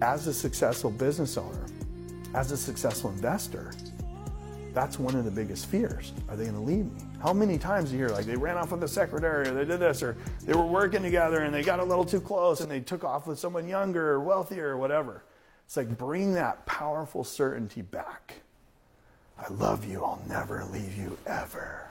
as a successful business owner, as a successful investor, that's one of the biggest fears. Are they going to leave me? How many times do you hear like they ran off with the secretary or they did this or they were working together and they got a little too close and they took off with someone younger or wealthier or whatever? It's like bring that powerful certainty back. I love you. I'll never leave you ever.